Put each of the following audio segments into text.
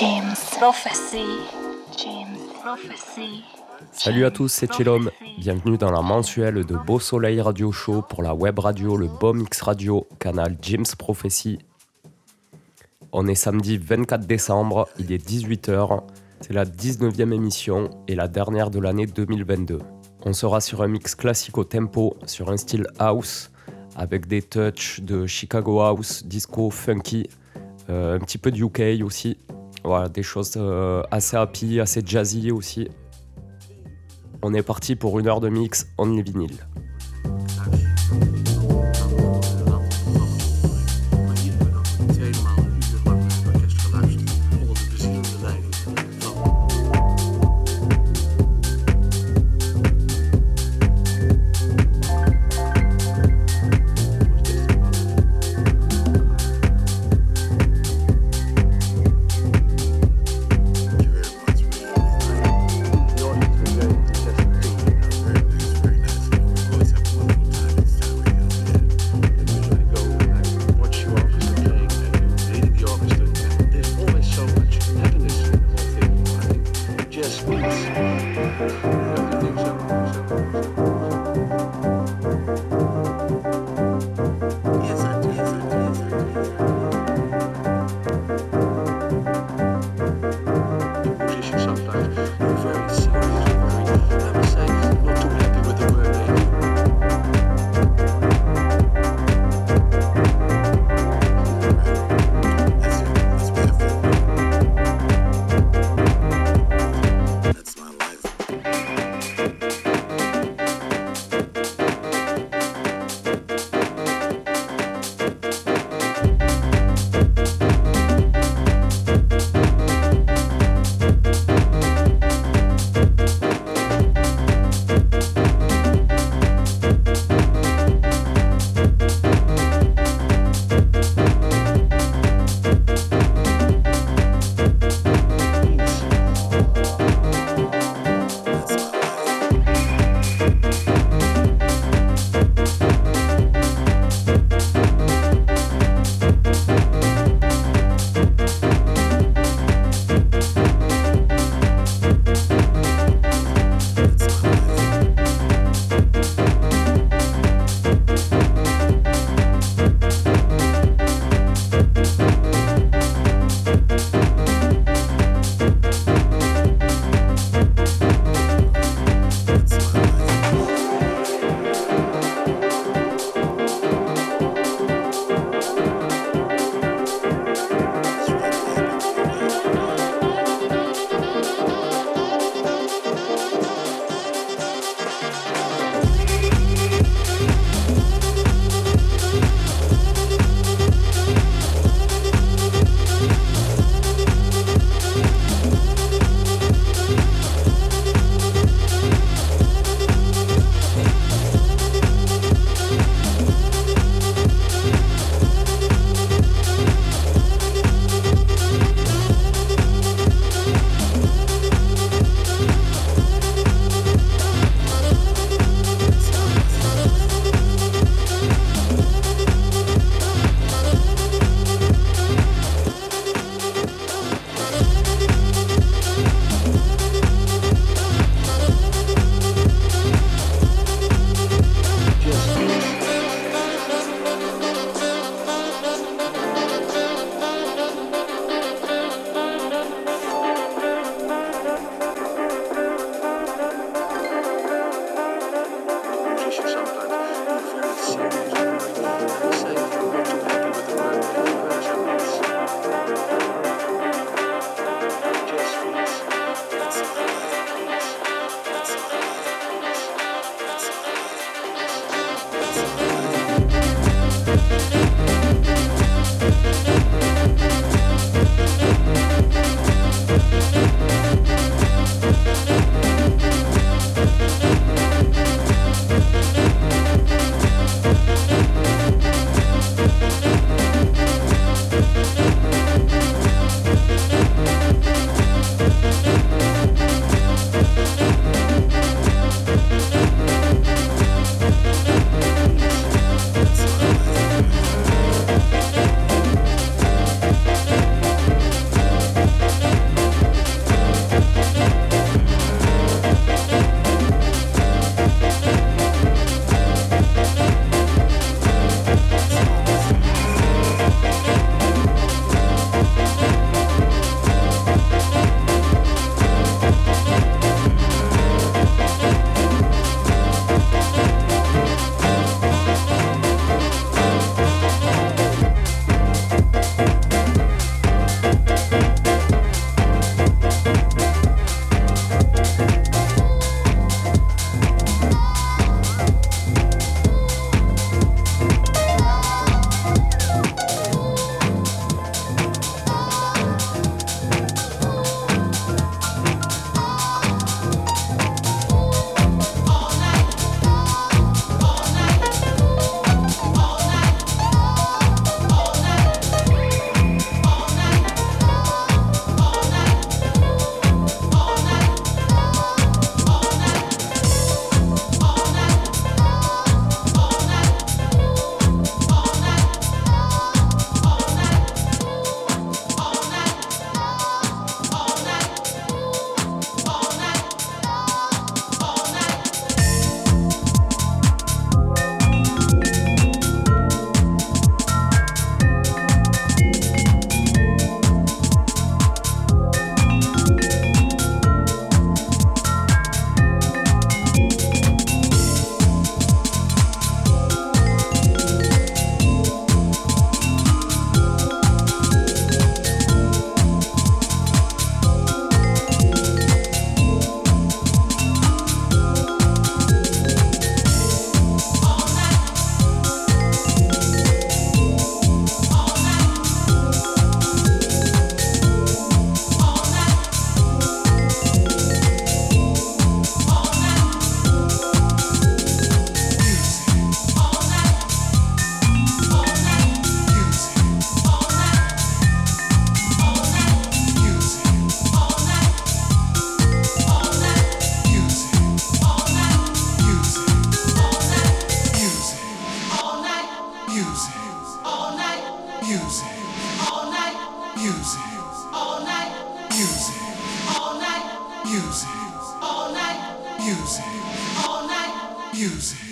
James Prophecy. James Prophecy. Salut à tous, c'est Chillom. Bienvenue dans la mensuelle de Beau Soleil Radio Show pour la web radio, le BOM X Radio, canal James Prophecy. On est samedi 24 décembre, il est 18h. C'est la 19e émission et la dernière de l'année 2022. On sera sur un mix classique au tempo, sur un style house, avec des touches de Chicago House, disco, funky, euh, un petit peu de UK aussi. Voilà, des choses euh, assez happy, assez jazzy aussi. On est parti pour une heure de mix en vinyle. music. All night. Music. All night. Music. All night. Music.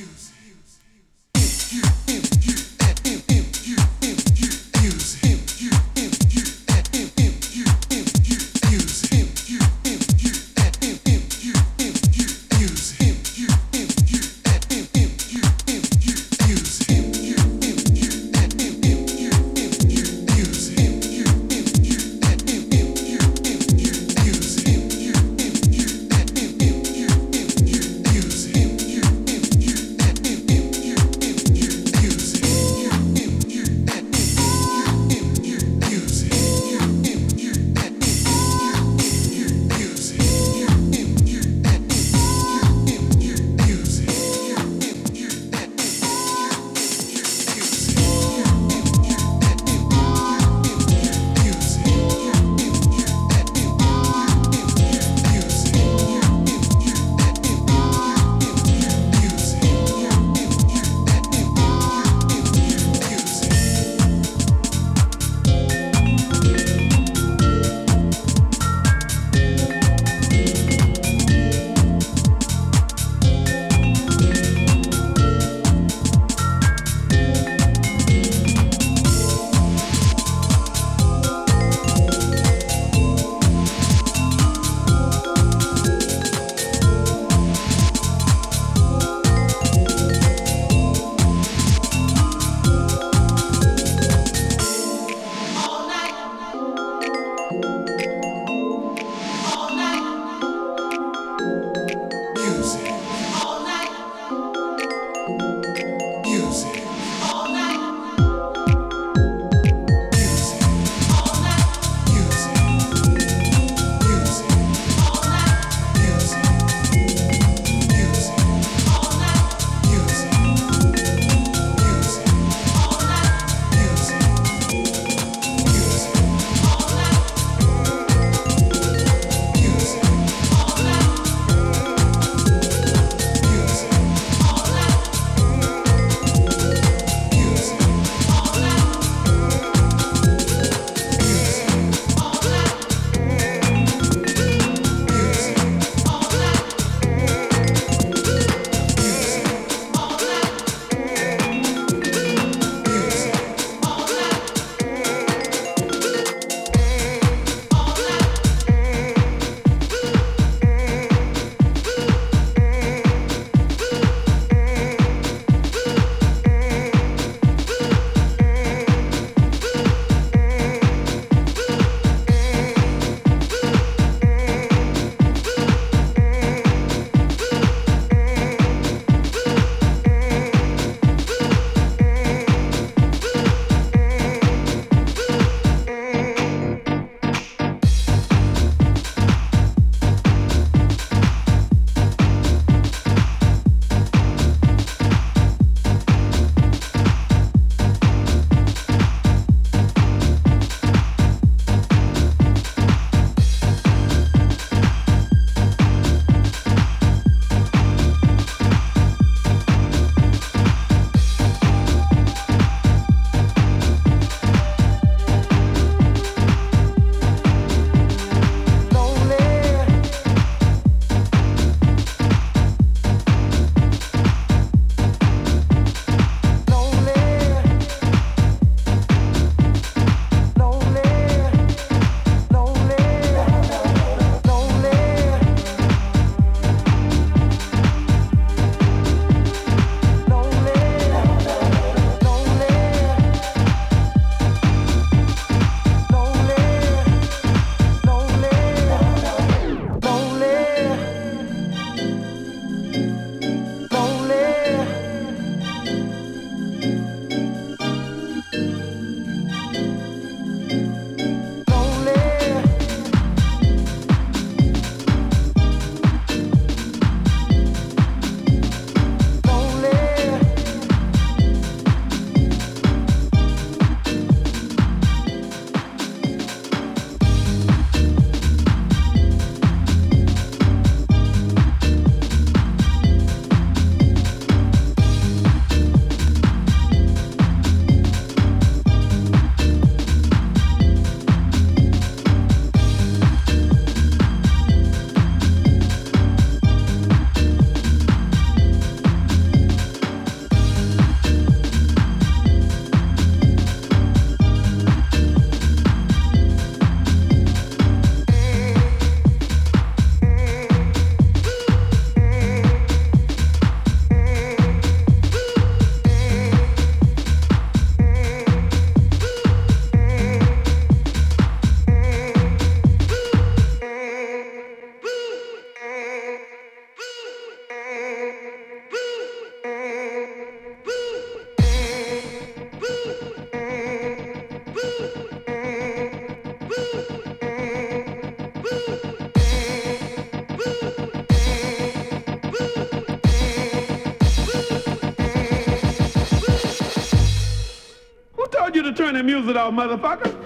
Music off, motherfucker.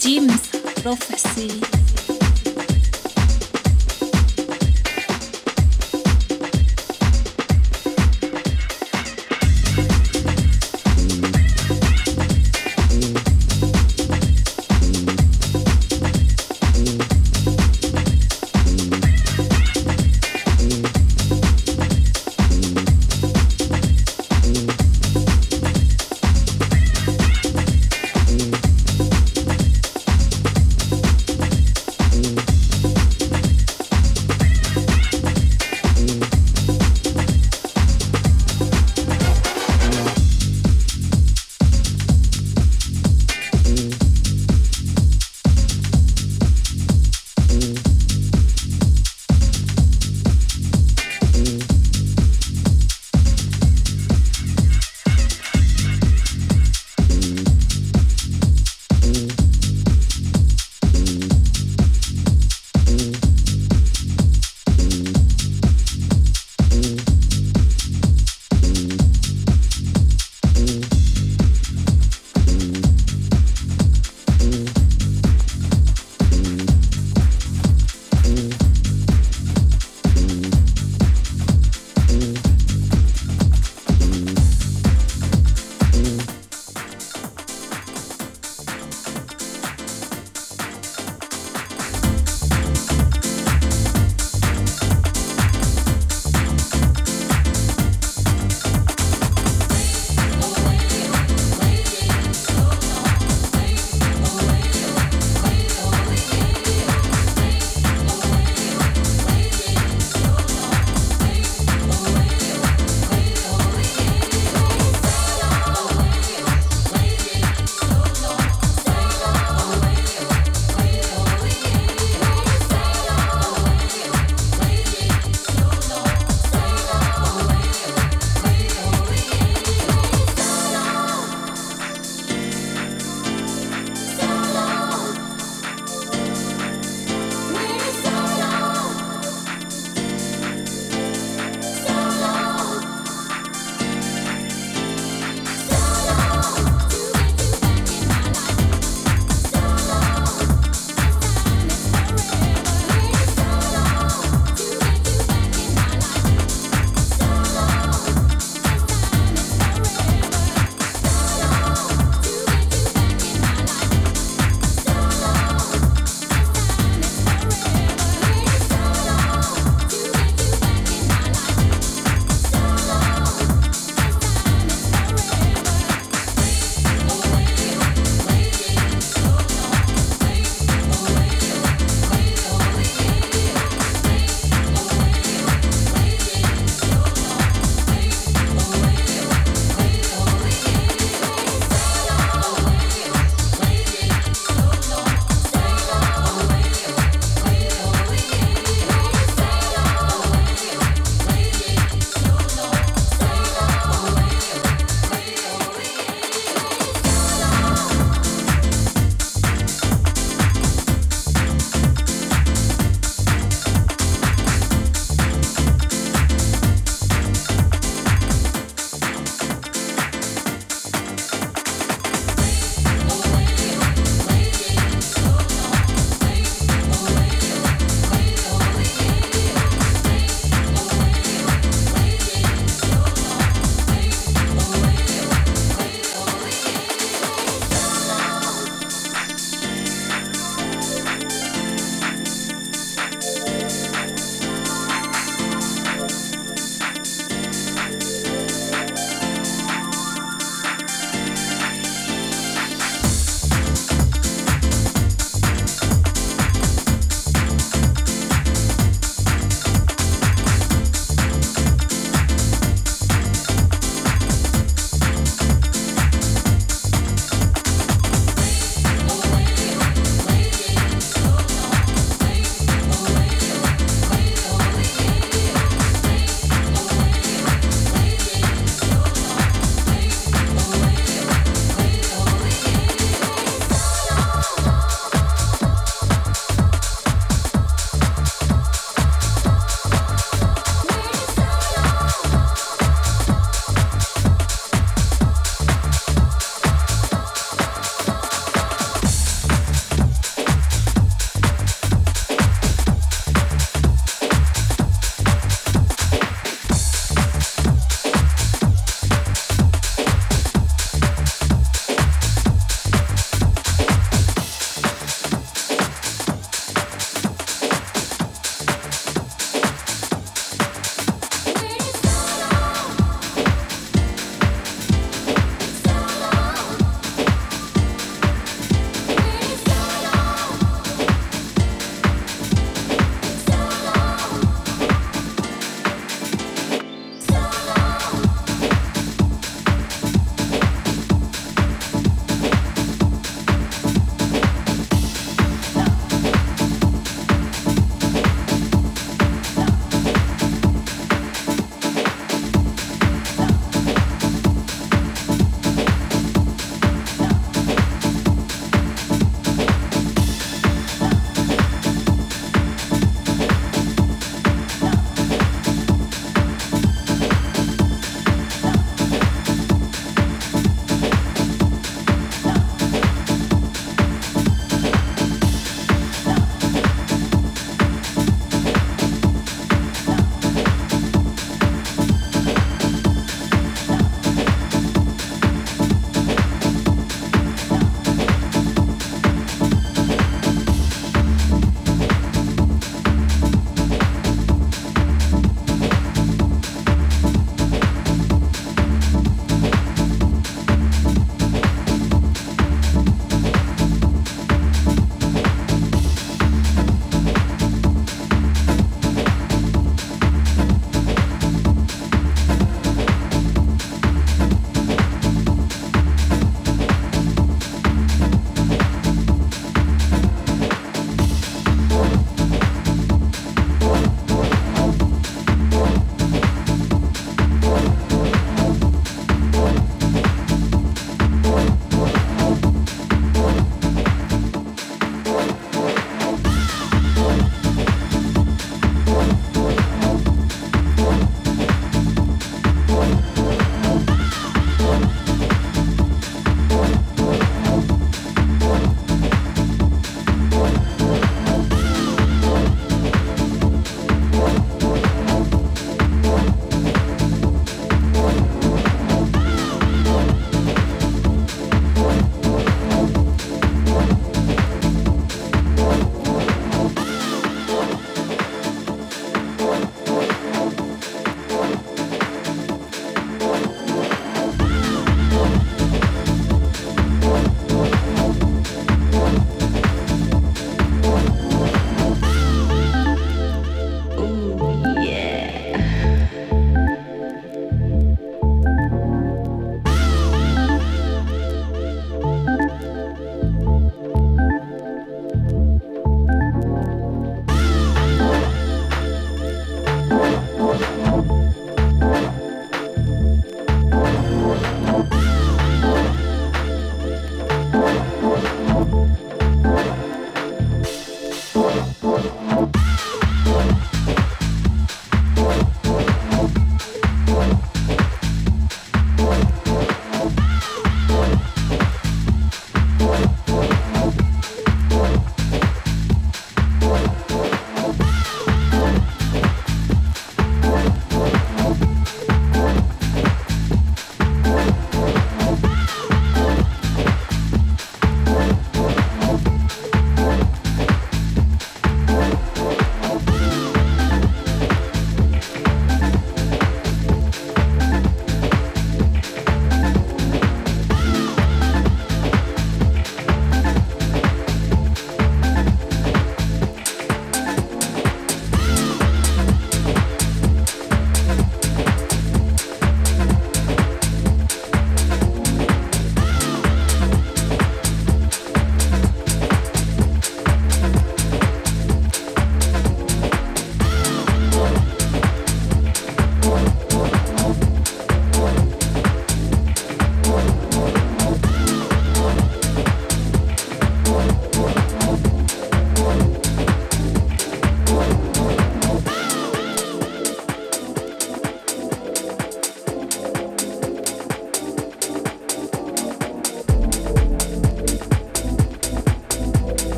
Jim's Prophecy.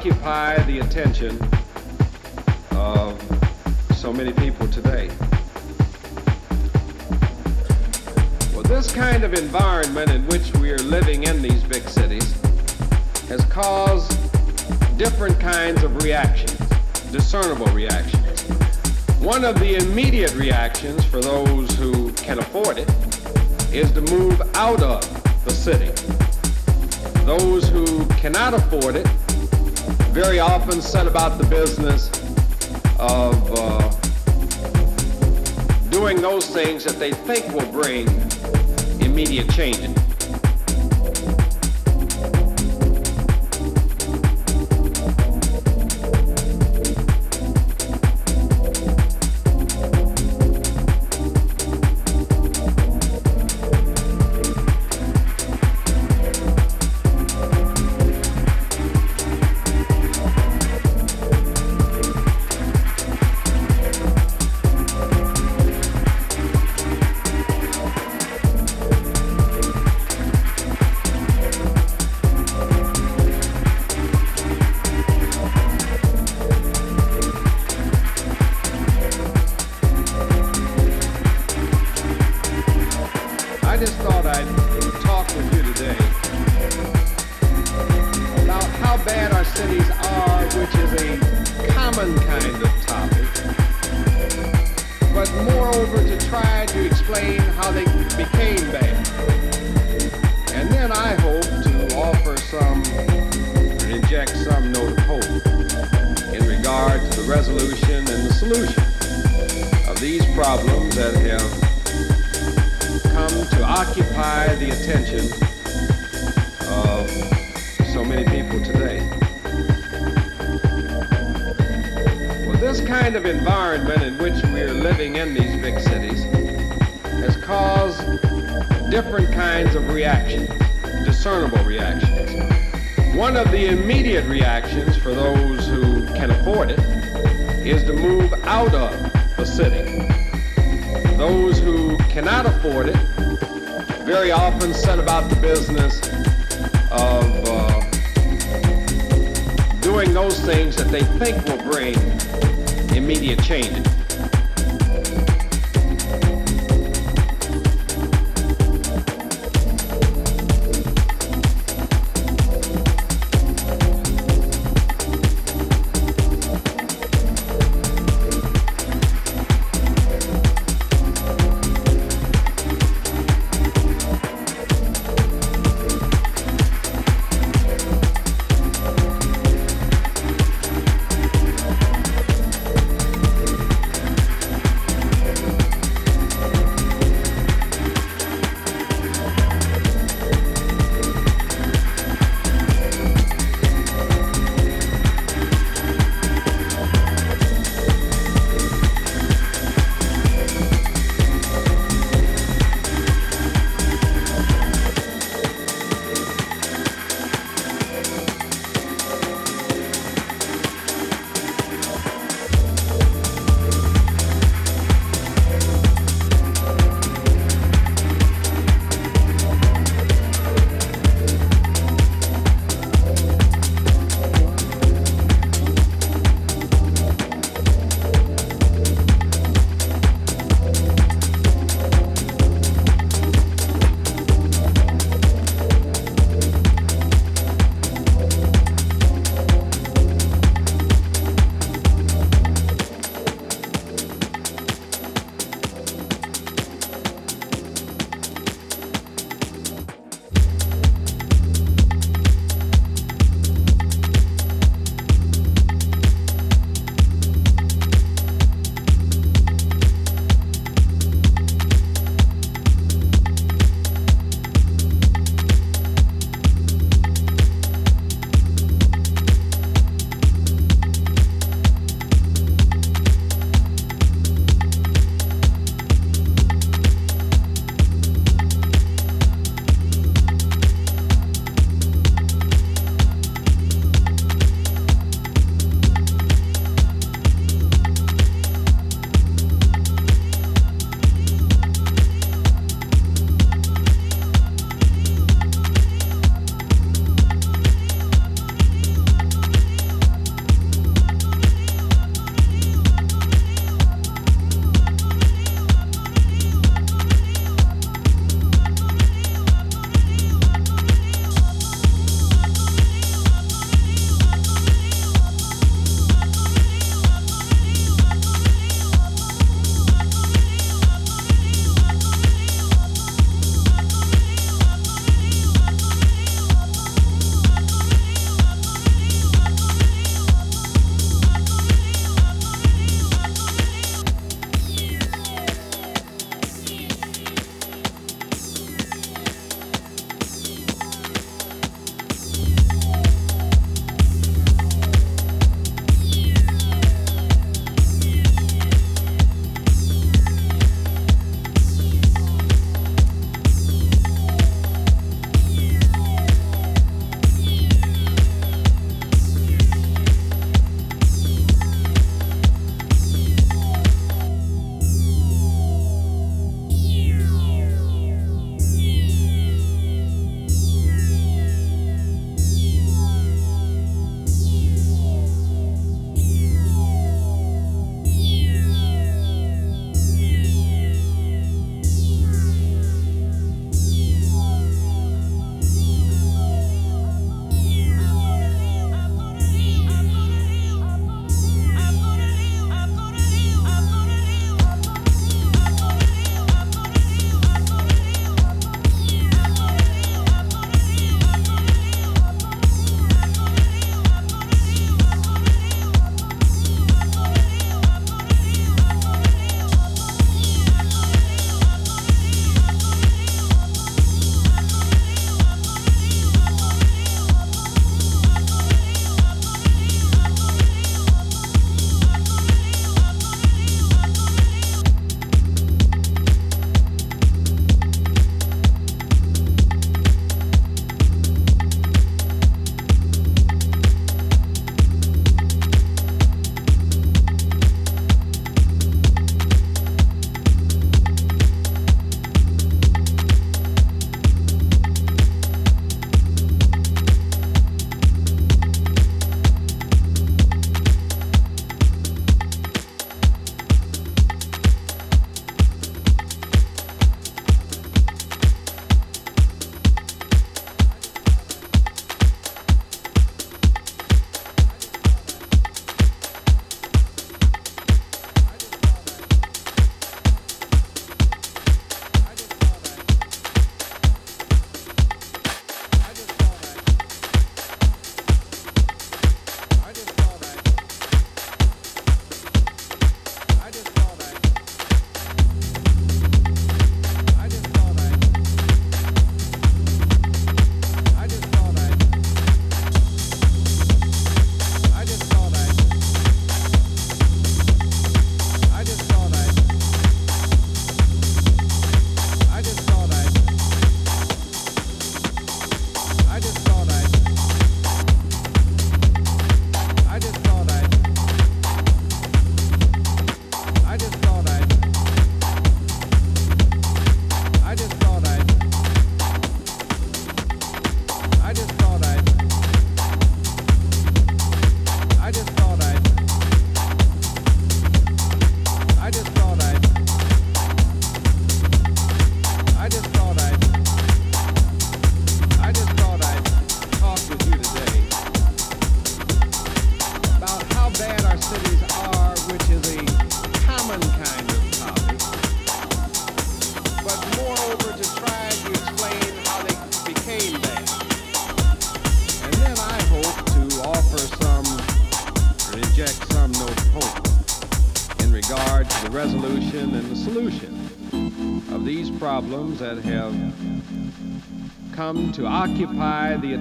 occupy the attention of so many people today. Well, this kind of environment in which we are living in these big cities has caused different kinds of reactions, discernible reactions. One of the immediate reactions for those who can afford it is to move out of the city. Those who cannot afford it very often set about the business of uh, doing those things that they think will bring immediate changes.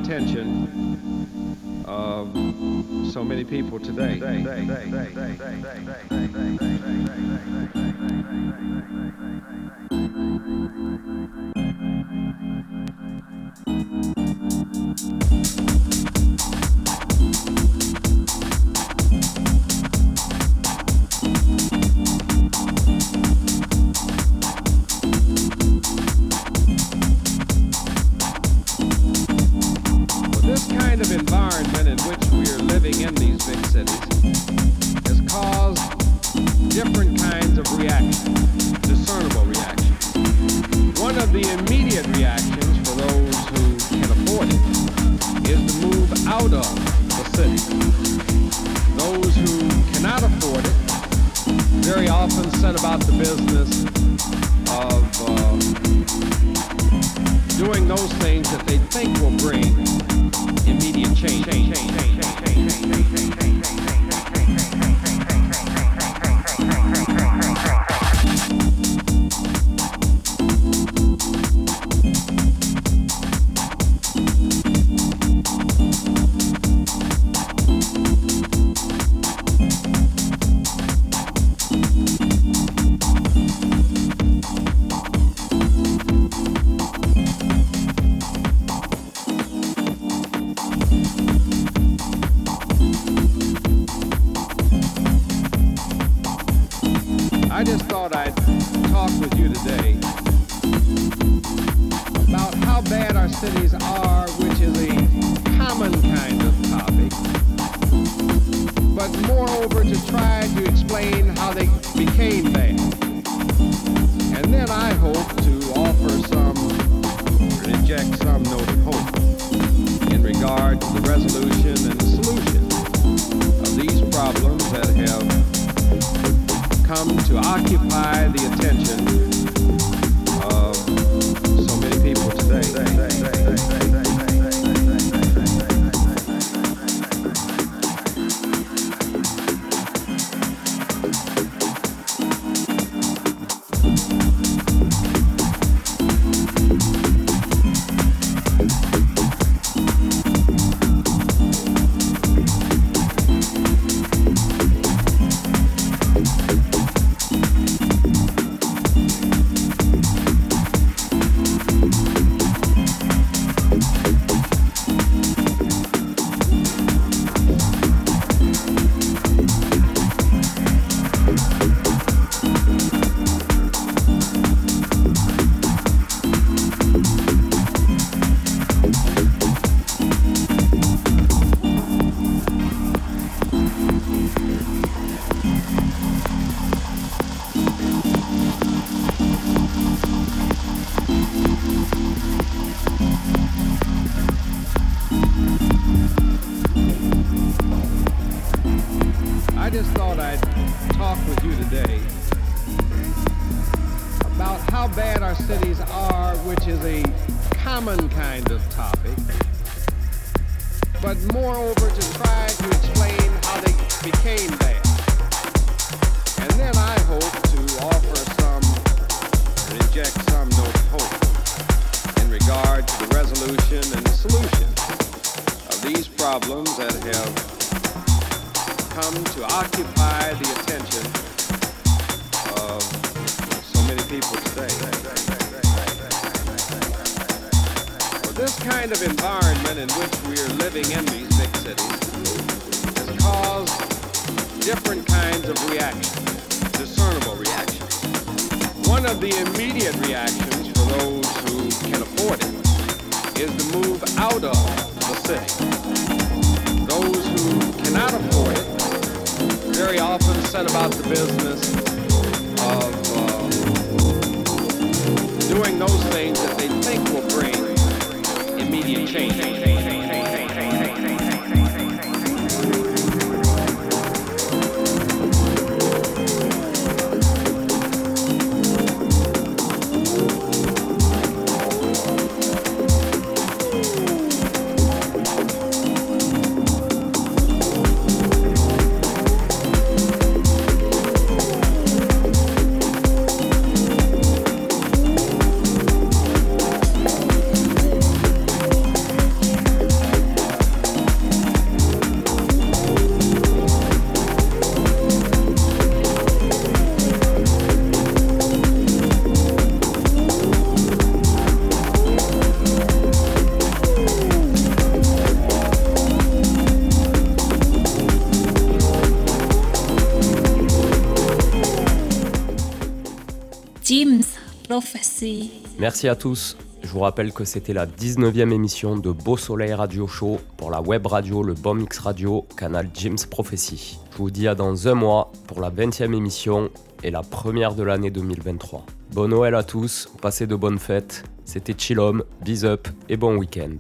Attention of so many people today. very often set about the business of uh, doing those things that they think will bring immediate change. change, change, change Merci à tous. Je vous rappelle que c'était la 19e émission de Beau Soleil Radio Show pour la web radio Le Bom X Radio, canal James Prophecy. Je vous dis à dans un mois pour la 20e émission et la première de l'année 2023. Bon Noël à tous, passez de bonnes fêtes. C'était Chillom, bis up et bon week-end.